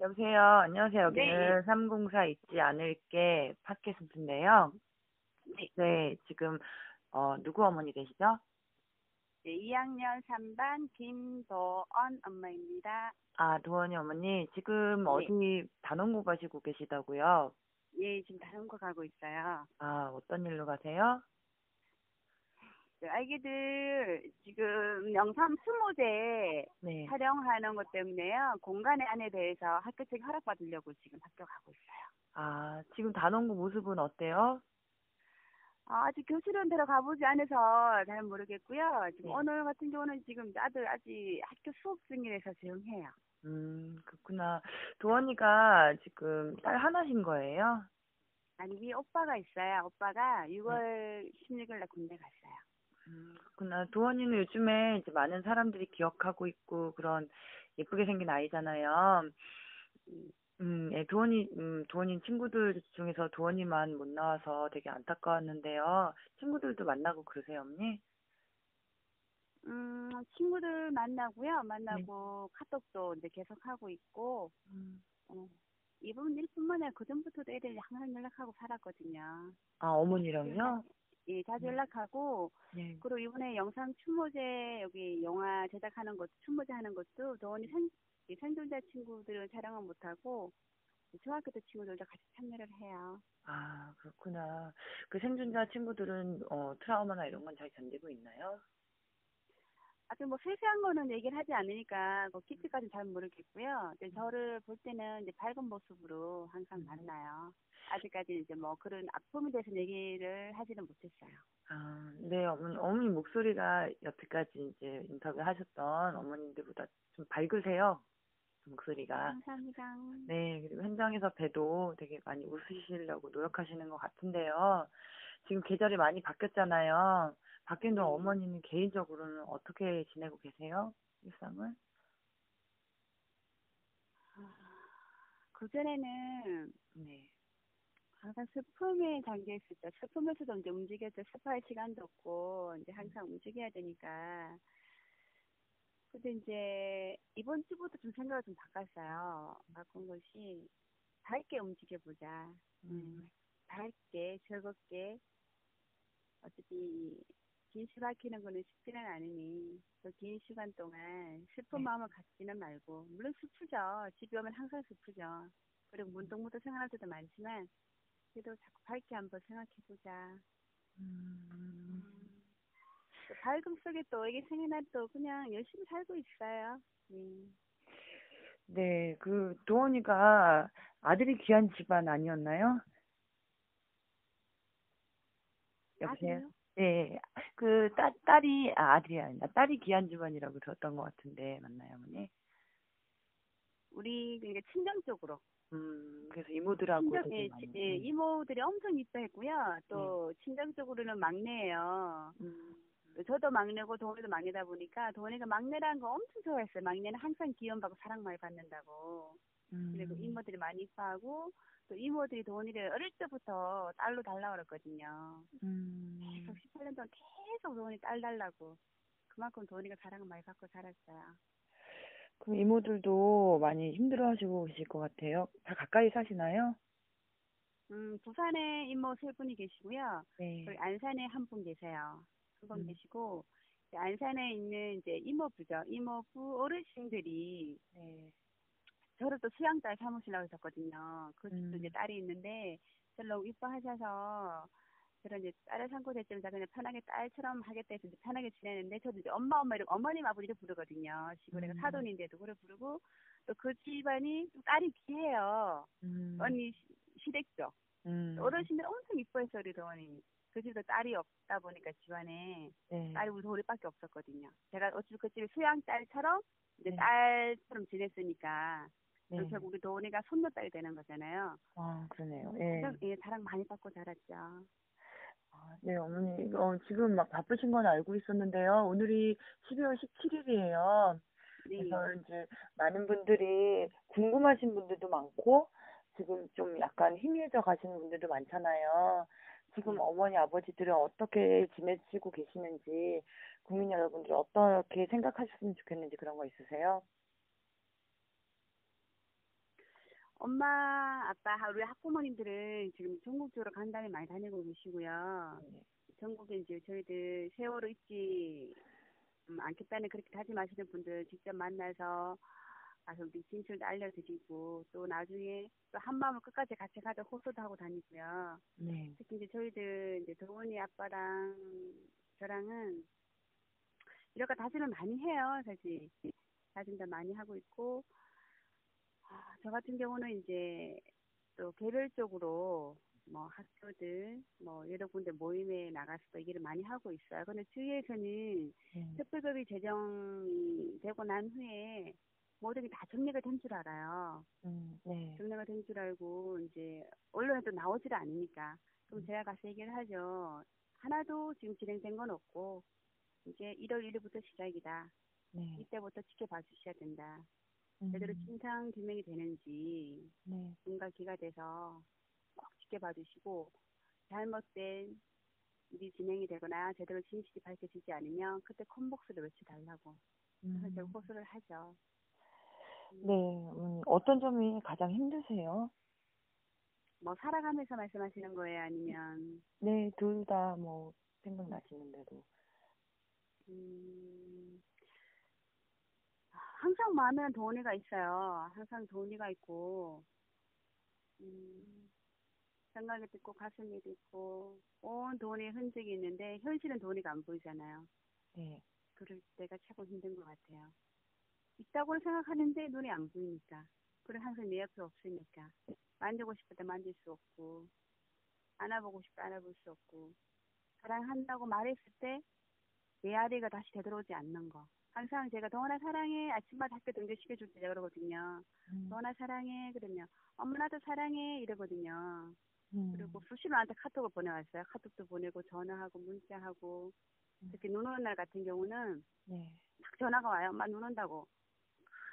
여보세요. 안녕하세요. 여기는 304 잊지 않을게 팟캐스트인데요. 네, 지금 어, 누구 어머니 되시죠? 네, 2학년 3반 김도언 엄마입니다. 아, 도원이 어머니. 지금 어디 단원고 가시고 계시다고요? 예, 지금 다른 거 가고 있어요. 아, 어떤 일로 가세요? 네, 아기들 지금 영상 스무제 네. 촬영하는 것 때문에요. 공간의 안에 대해서 학교 측 허락받으려고 지금 학교 가고 있어요. 아, 지금 단원고 모습은 어때요? 아, 아직 교실은 들어가보지 않아서 잘 모르겠고요. 지금 네. 오늘 같은 경우는 지금 아들 아직 학교 수업 중이라서 조용해요. 음, 그렇구나. 도원이가 지금 딸 하나신 거예요? 아니, 위에 오빠가 있어요. 오빠가 6월 16일 날 군대 갔어요. 음, 그렇구나. 도원이는 요즘에 이제 많은 사람들이 기억하고 있고 그런 예쁘게 생긴 아이잖아요. 음, 예, 도원이, 음, 도원이 친구들 중에서 도원이만 못 나와서 되게 안타까웠는데요. 친구들도 만나고 그러세요, 언니? 음, 친구들 만나고요. 만나고 카톡도 이제 계속 하고 있고, 어, 이번 일뿐만 아니라 그전부터도 애들이 항상 연락하고 살았거든요. 아, 어머니랑요? 예, 자주 네. 연락하고, 네. 그리고 이번에 영상 추모제, 여기 영화 제작하는 것도, 추모제 하는 것도, 도원이 생, 이 생존자 친구들은 촬영은 못하고, 중학교 때 친구들도 같이 참여를 해요. 아, 그렇구나. 그 생존자 친구들은, 어, 트라우마나 이런 건 잘 견디고 있나요? 아주 뭐 세세한 거는 얘기를 하지 않으니까 그 깊이까지 잘 모르겠고요. 이제 저를 볼 때는 이제 밝은 모습으로 항상 만나요. 아직까지는 이제 뭐 그런 아픔에 대해서 얘기를 하지는 못했어요. 아, 네, 어머니, 어머니 목소리가 여태까지 이제 인터뷰 하셨던 어머님들보다 좀 밝으세요. 목소리가. 감사합니다. 네, 그리고 현장에서 봬도 되게 많이 웃으시려고 노력하시는 것 같은데요. 지금 계절이 많이 바뀌었잖아요. 동안 어머니는 개인적으로는 어떻게 지내고 계세요? 일상을? 그전에는 네. 항상 슬픔에 잠겨 때 슬픔에서도 이제 움직였죠. 슬퍼할 시간도 없고 이제 항상 움직여야 되니까. 근데 이제 이번 주부터 좀 생각을 좀 바꿨어요. 바꾼 것이 밝게 움직여보자. 음, 밝게 즐겁게 어차피 긴시 밝히는 거는 쉽지는 않으니 그긴 시간 동안 슬픈 네. 마음을 갖지는 말고 물론 슬프죠. 집에 오면 항상 슬프죠. 그리고 문득문득 생각할 때도 많지만 그래도 자꾸 밝게 한번 생각해보자. 음, 그 밝음 속에 또 애기 생일날 또 그냥 열심히 살고 있어요. 음. 네, 그 도원이가 아들이 귀한 집안 아니었나요? 여보세요? 아들이요? 네, 그 딸, 딸이 아, 아들이 아니라 딸이 귀한 집안이라고 들었던 것 같은데 맞나요, 어머니? 우리 그러니까 친정 쪽으로 음, 그래서 이모들하고 친정 예, 예, 이모들이 엄청 이뻐했고요. 또 친정 쪽으로는 막내예요. 음, 저도 막내고 도원이도 막내다 보니까 도원이가 막내라는 거 엄청 좋아했어요. 막내는 항상 귀여움받고 사랑 많이 받는다고. 그리고 음, 이모들이 많이 이뻐하고 또 이모들이 도원이를 어릴 때부터 딸로 달라고 그랬거든요. 음, 계속 18년 동안 계속 도원이 딸 달라고. 그만큼 도원이가 사랑을 많이 받고 살았어요. 그럼 이모들도 많이 힘들어하시고 계실 것 같아요. 다 가까이 사시나요? 음, 부산에 이모 세 분이 계시고요. 네. 그리고 안산에 한 분 계세요. 한분 음. 계시고 안산에 있는 이제 이모부죠. 이모부 어르신들이 네. 저를 또 수양딸 삼으시려고 했었거든요. 그 집도 음. 이제 딸이 있는데 저를 너무 이뻐하셔서 그런 이제 딸을 삼고 됐지만 그냥 편하게 딸처럼 하겠다 해서 이제 편하게 지내는데 저도 이제 엄마 엄마 이렇게 어머님 아버지를 부르거든요. 시골에 음. 사돈인데도 그래 부르고 또 그 집안이 또 딸이 귀해요. 음. 언니 시- 시댁죠. 음. 어르신들 엄청 이뻐했어 우리 도원이. 그 집도 딸이 없다 보니까 집안에 네. 딸이 우리 우리밖에 없었거든요. 제가 어찌 그 집에 수양 딸처럼 이제 네. 딸처럼 지냈으니까 네. 그래서 결국 우리 도원이가 손녀딸이 되는 거잖아요. 아, 그러네요. 예. 가장 예, 자랑 많이 받고 자랐죠. 아, 네, 어머니. 어, 지금 막 바쁘신 건 알고 있었는데요. 오늘이 12월 17일이에요. 네. 그래서 이제 많은 분들이 궁금하신 분들도 많고, 지금 좀 약간 희미해져 가시는 분들도 많잖아요. 지금 네. 어머니, 아버지들은 어떻게 지내시고 계시는지, 국민 여러분들 어떻게 생각하셨으면 좋겠는지 그런 거 있으세요? 엄마, 아빠, 우리 학부모님들은 지금 전국적으로 간단히 많이 다니고 계시고요. 네. 전국에 이제 저희들 세월호 잊지 음, 않겠다는 그렇게 다짐하시는 분들 직접 만나서 가서 우리 진실도 알려드리고 또 나중에 또 한마음을 끝까지 같이 가자 호소도 하고 다니고요. 네. 특히 이제 저희들 이제 도훈이 아빠랑 저랑은 이렇게 다짐을 많이 해요, 사실. 다짐도 많이 하고 있고, 아, 저 같은 경우는 이제 또 개별적으로 뭐 학교들, 뭐 여러 군데 모임에 나가서 또 얘기를 많이 하고 있어요. 근데 주위에서는 네. 특별급이 제정이 되고 난 후에 모든 게 다 정리가 된 줄 알아요. 음, 네. 정리가 된 줄 알고 이제 언론에도 나오질 않으니까 그럼 제가 가서 얘기를 하죠. 하나도 지금 진행된 건 없고 이제 1월 1일부터 시작이다. 네. 이때부터 지켜봐 주셔야 된다. 음, 제대로 진상 규명이 되는지 네. 누군가 기가 돼서 꼭 지켜봐 주시고 잘못된 일이 진행이 되거나 제대로 진실이 밝혀지지 않으면 그때 콤복스를 외쳐달라고 그래서 음. 호소를 하죠. 네, 어머니. 어떤 점이 가장 힘드세요? 뭐 살아가면서 말씀하시는 거예요? 아니면 네, 둘 다 뭐 생각나시는 대로. 음, 항상 마음에는 도훈이가 있어요. 항상 도훈이가 있고, 음, 생각이 있고, 가슴이 있고, 온 도훈이의 흔적이 있는데, 현실은 도훈이가 안 보이잖아요. 네. 그럴 때가 최고 힘든 것 같아요. 있다고 생각하는데 눈이 안 보이니까. 그리고 항상 내 옆에 없으니까. 만지고 싶을 때 만질 수 없고, 안아보고 싶을 때 안아볼 수 없고, 사랑한다고 말했을 때 내 아리가 다시 되돌아오지 않는 거. 항상 제가 동원아 사랑해 아침마다 학교 등교시켜줄 때 그러거든요. 음, 동원아 사랑해 그러면 엄마 나도 사랑해 이러거든요. 음, 그리고 수시로 나한테 카톡을 보내왔어요. 카톡도 보내고 전화하고 문자하고 음. 특히 눈 오는 날 같은 경우는 네. 딱 전화가 와요. 엄마 눈 온다고.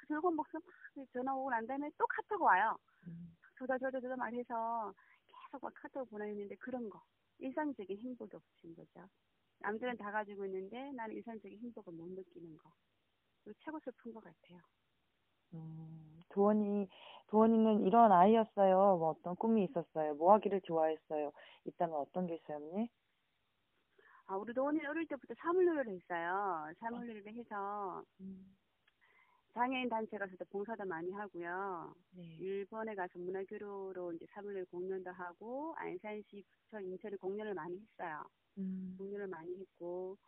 즐거운 목소리 막 전화 오고 난 다음에 또 카톡 와요. 음, 저다 저다 저다 말해서 계속 막 카톡 보내는데 그런 거 일상적인 행복이 없으신 거죠. 남들은 다 가지고 있는데 나는 일상적인 행복을 못 느끼는 거. 그거 최고 슬픈 것 같아요. 음, 도원이, 도원이는 이런 아이였어요. 뭐 어떤 꿈이 있었어요. 뭐 하기를 좋아했어요. 있다면 어떤 게 있어요, 언니? 아, 우리 도원이 어릴 때부터 사물놀이를 했어요. 사물놀이를 해서 음, 장애인 단체 가서도 봉사도 많이 하고요. 네. 일본에 가서 문화교류로 이제 사물놀이 공연도 하고 안산시, 부천, 인천에 공연을 많이 했어요. 음, 공연을 많이 했고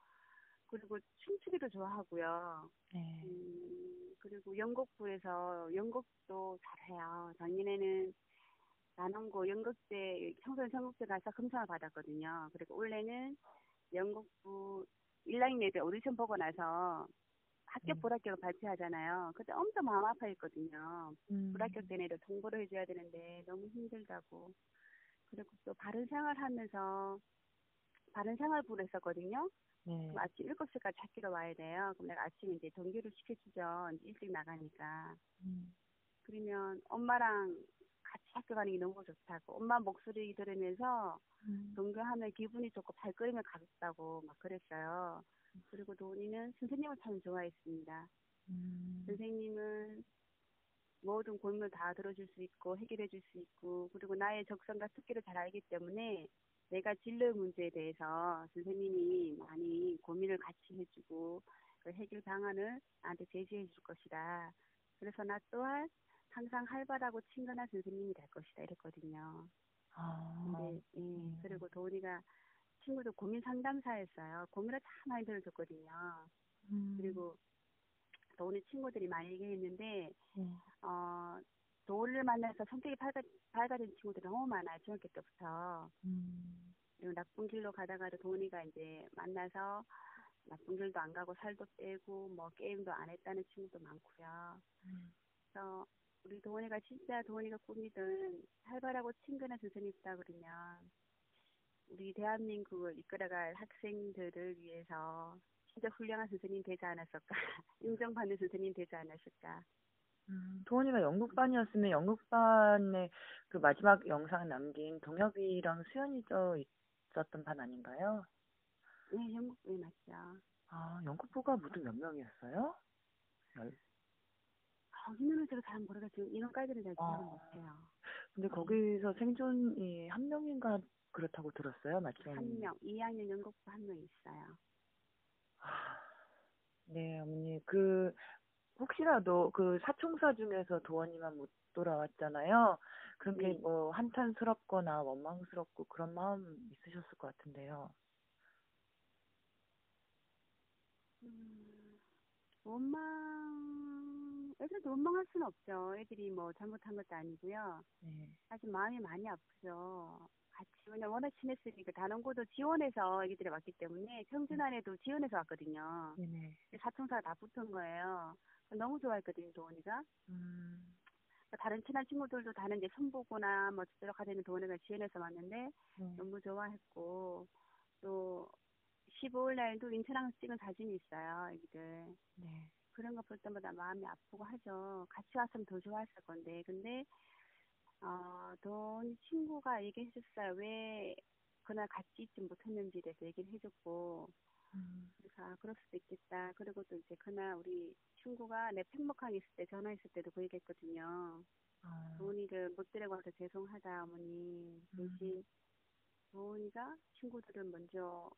그리고 춤추기도 좋아하고요. 네. 음, 그리고 연극부에서 연극도 잘해요. 작년에는 난원고 연극제 청소년 전국제 가서 금상을 받았거든요. 그리고 올해는 연극부 1학년 예배 오디션 보고 나서 합격 음. 불합격을 발표하잖아요. 그때 엄청 마음 아파했거든요. 음, 불합격 때문에도 통보를 해줘야 되는데 너무 힘들다고. 그리고 또 바른 생활하면서 바른 생활부를 했었거든요. 네. 그럼 아침 7시까지 학교로 와야 돼요. 그럼 내가 아침에 이제 동기를 시켜주죠. 이제 일찍 나가니까. 음, 그러면 엄마랑 같이 학교 가는 게 너무 좋다고. 엄마 목소리 들으면서 음, 동교하면 기분이 좋고 발걸음이 가볍다고 막 그랬어요. 그리고 도훈이는 선생님을 참 좋아했습니다. 음, 선생님은 모든 고민을 다 들어줄 수 있고 해결해 줄 수 있고 그리고 나의 적성과 특기를 잘 알기 때문에 내가 진로 문제에 대해서 선생님이 많이 고민을 같이 해주고 그 해결 방안을 나한테 제시해 줄 것이다. 그래서 나 또한 항상 활발하고 친근한 선생님이 될 것이다 이랬거든요. 아, 근데 예, 그리고 도훈이가 친구도 고민 상담사였어요. 고민을 참 많이 들어줬거든요. 음, 그리고 도훈이 친구들이 많이 얘기했는데 네. 어 도훈이를 만나서 성격이 밝아, 밝아진 친구들이 너무 많아요. 중학교 때부터. 음, 그리고 나쁜 길로 가다가도 도훈이가 이제 만나서 나쁜 길도 안 가고 살도 빼고 뭐 게임도 안 했다는 친구도 많고요. 음. 그래서 우리 도훈이가 진짜 도훈이가 꿈이던 활발하고 친근한 선생님이 있다 그러면 우리 대한민국을 이끌어갈 학생들을 위해서 진짜 훌륭한 선생님 되지 않았을까 인정받는 선생님 되지 않았을까 음, 도원이가 연극반이었으면 연극반에 그 마지막 영상 남긴 동엽이랑 수연이도 있었던 반 아닌가요? 네 영국 네 맞죠 아, 연극부가 모두 몇 명이었어요? 열- 어, 인원을 제가 잘 모르겠지만 인원까지는 잘 기억을 아. 못해요 근데 거기서 생존이 한 명인가 그렇다고 들었어요, 맞죠? 한명 2학년 연극부 한 명 있어요 아, 네, 어머니. 그, 혹시라도 그 사총사 중에서 도원이만 못 돌아왔잖아요. 그런 게 네. 뭐 한탄스럽거나 원망스럽고 그런 마음 있으셨을 것 같은데요. 음, 원망, 애들도 원망할 수는 없죠. 애들이 뭐 잘못한 것도 아니고요. 네. 사실 마음이 많이 아프죠. 같이, 왜냐 워낙 친했으니까 단원고도 지원해서 애기들이 왔기 때문에 청준안에도 지원해서 왔거든요. 네네. 사총사가 다 붙은 거예요. 너무 좋아했거든요, 도원이가. 음, 다른 친한 친구들도 다른 이제 선보거나 뭐 저쪽으로 가는 도원이가 지원해서 왔는데 네. 너무 좋아했고 또 15일 날도 인천항에서 찍은 사진이 있어요, 애기들. 네. 그런 거 볼 때마다 마음이 아프고 하죠. 같이 왔으면 더 좋았을 건데. 근데, 어, 돈 친구가 얘기해줬어요. 왜 그날 같이 있지 못했는지에 대해서 얘기를 해줬고. 음, 그래서, 아, 그럴 수도 있겠다. 그리고 또 이제 그날 우리 친구가 내 팽목항에 있을 때 전화했을 때도 그 얘기했거든요. 아, 도훈이를 못 와서 죄송하다, 어머니. 대신 도훈이가 친구들은 먼저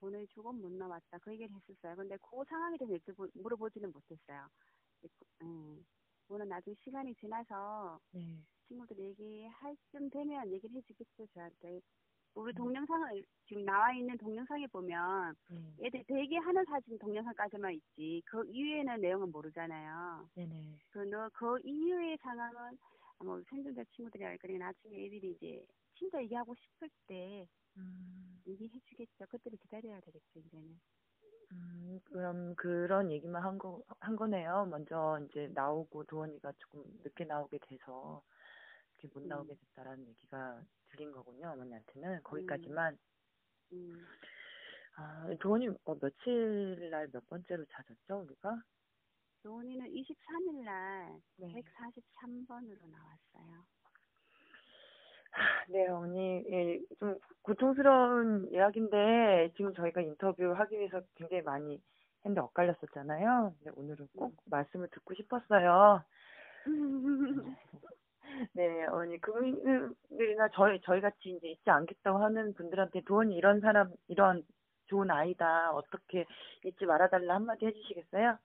보내주고 못 나왔다. 그 얘기를 했었어요. 근데 그 상황에 대해서 물어보지는 못했어요. 음. 그거는 나중에 시간이 지나서 네. 친구들 얘기할 쯤 되면 얘기를 해주겠죠, 저한테. 우리 음. 동영상을, 지금 나와 있는 동영상에 보면 네. 애들 되게 하는 사진 동영상까지만 있지. 그 이후에는 내용은 모르잖아요. 네네. 그, 너, 그 이후의 상황은 우리 생존자 친구들이 알 거니까 나중에 애들이 이제 진짜 얘기하고 싶을 때 음, 얘기해주겠죠. 그때를 기다려야 되겠죠, 이제는. 음, 그럼 그런 얘기만 한 거, 한 거네요. 먼저 이제 나오고 도원이가 조금 늦게 나오게 돼서 이렇게 못 음. 나오게 됐다라는 얘기가 들린 거군요, 어머니한테는. 거기까지만. 음. 아, 도원이 어, 며칠 날 몇 번째로 찾았죠, 우리가? 도훈이는 23일 날 네. 143번으로 나왔어요. 네, 어머니, 예, 좀 고통스러운 이야기인데 지금 저희가 인터뷰하기 위해서 굉장히 많이 했는데 엇갈렸었잖아요. 근데 오늘은 꼭 말씀을 듣고 싶었어요. 네, 어머니, 그분들이나 저희, 저희 같이 이제 있지 않겠다고 하는 분들한테 도원이 이런 사람, 이런 좋은 아이다, 어떻게 잊지 말아달라 한마디 해주시겠어요?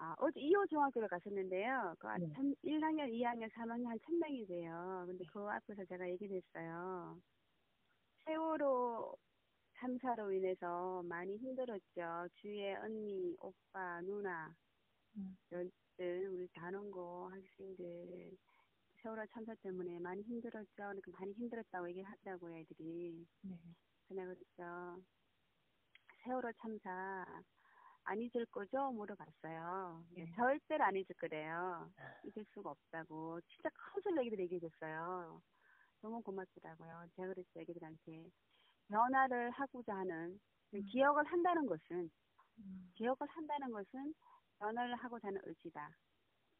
아, 어제 2호 중학교를 갔었는데요. 그 네. 한 1학년, 2학년, 3학년 한 1000명이 돼요. 근데 그 앞에서 제가 얘기를 했어요. 세월호 참사로 인해서 많이 힘들었죠. 주위에 언니, 오빠, 누나, 음. 들 우리 단원고 학생들 세월호 참사 때문에 많이 힘들었죠. 그러니까 많이 힘들었다고 얘기를 하더라고요, 애들이. 네. 그냥 그랬죠. 세월호 참사 안 잊을 거죠? 물어봤어요. 네. 절대로 안 잊을 거래요. 잊을 수가 없다고. 진짜 큰 소리 애기들 얘기해줬어요. 너무 고맙더라고요. 제가 그랬어요, 애기들한테. 변화를 하고자 하는, 기억을 한다는 것은, 음, 기억을 한다는 것은 변화를 하고자 하는 의지다.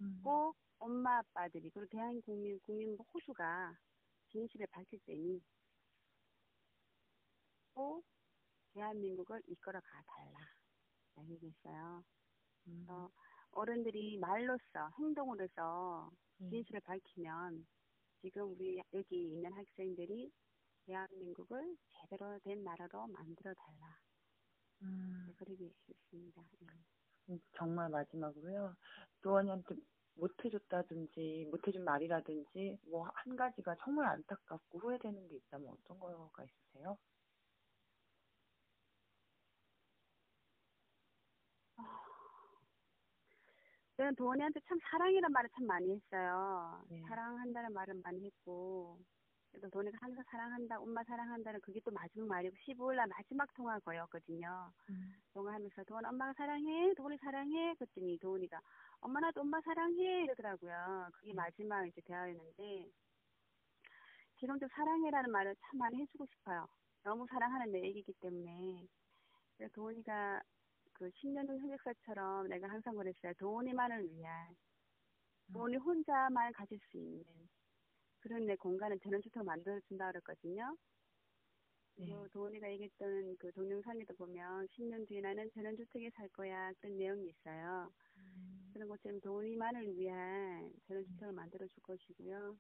음, 꼭 엄마 아빠들이, 그리고 대한민국 국민, 국민 호수가 진실을 밝힐 때니, 꼭 대한민국을 이끌어 가 달라. 얘기했어요. 음, 그래서 어른들이 말로써 행동으로서 음. 진실을 밝히면 지금 우리 여기 있는 학생들이 대한민국을 제대로 된 나라로 만들어 달라. 음. 네, 그러게 했습니다. 예. 음, 정말 마지막으로요. 도원이한테 못해줬다든지 못해준 말이라든지 뭐 한 가지가 정말 안타깝고 후회되는 게 있다면 어떤 거가 있으세요? 저는 도원이한테 참 사랑이란 말을 참 많이 했어요. 네. 사랑한다는 말은 많이 했고, 그래도 도원이가 항상 사랑한다, 엄마 사랑한다는 그게 또 마지막 말이고, 15일 날 마지막 통화 거였거든요. 통화하면서 도원 엄마가 사랑해, 도원이 사랑해, 그랬더니 도원이가 엄마 나도 엄마 사랑해 이러더라고요. 그게 마지막 이제 대화였는데, 지금도 사랑해라는 말을 참 많이 해주고 싶어요. 너무 사랑하는 내 얘기이기 때문에. 그래서 도원이가 그 10년 전 흑역사처럼 내가 항상 그랬어요. 도원이만을 위한, 도원이 혼자만 가질 수 있는 그런 내 공간을 전원주택 만들어준다 그랬거든요. 그리고 네. 도원이가 얘기했던 그 동영상에도 보면 10년 뒤에 나는 전원주택에 살 거야 그런 내용이 있어요. 그런 것처럼 도원이만을 위한 전원주택을 만들어 줄 것이고요.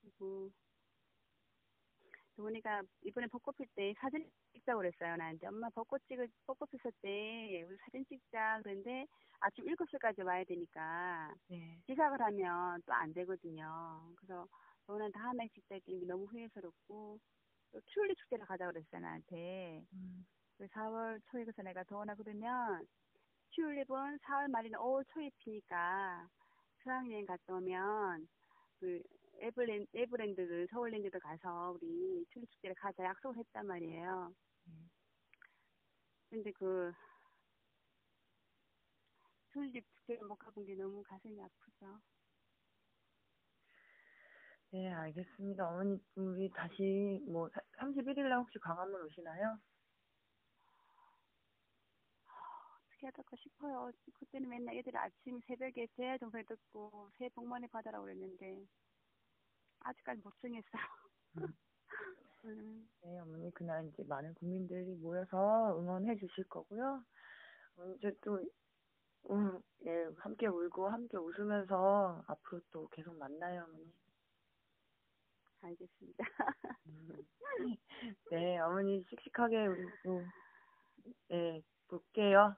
그리고 도원이가 이번에 벚꽃 필때 사진 찍자고 그랬어요 나한테 엄마 벚꽃 찍을 벚꽃 때 우리 사진 찍자 그런데 아침 7시까지 와야 되니까 네. 지각을 하면 또 안 되거든요. 그래서 너는 다음에 찍자 했더니 너무 후회스럽고 또 튤립 축제를 가자 그랬어요 나한테. 음, 그 4월 초에 그래서 내가 더워나 그러면 튤립은 4월 말이나 5월 초에 피니까 수학여행 갔다 오면 그 에버랜, 에버랜드 그 서울랜드도 가서 우리 튤립 축제를 가자 약속을 했단 말이에요. 근데 그 튤립 축제를 못 가본 게 너무 가슴이 아프죠. 네, 알겠습니다. 어머니, 우리 다시 뭐 31일 날 혹시 광화문 오시나요? 어떻게 해야 될까 싶어요. 그때는 맨날 애들이 아침 새벽에 제 동생 듣고 새해 복 많이 받으라고 그랬는데 아직까지 못 정했어요. 음, 네, 어머니 그날 이제 많은 국민들이 모여서 응원해 주실 거고요. 음, 이제 또 음, 예, 함께 울고 함께 웃으면서 앞으로 또 계속 만나요, 어머니. 알겠습니다. 네, 어머니 씩씩하게 울고 네, 볼게요.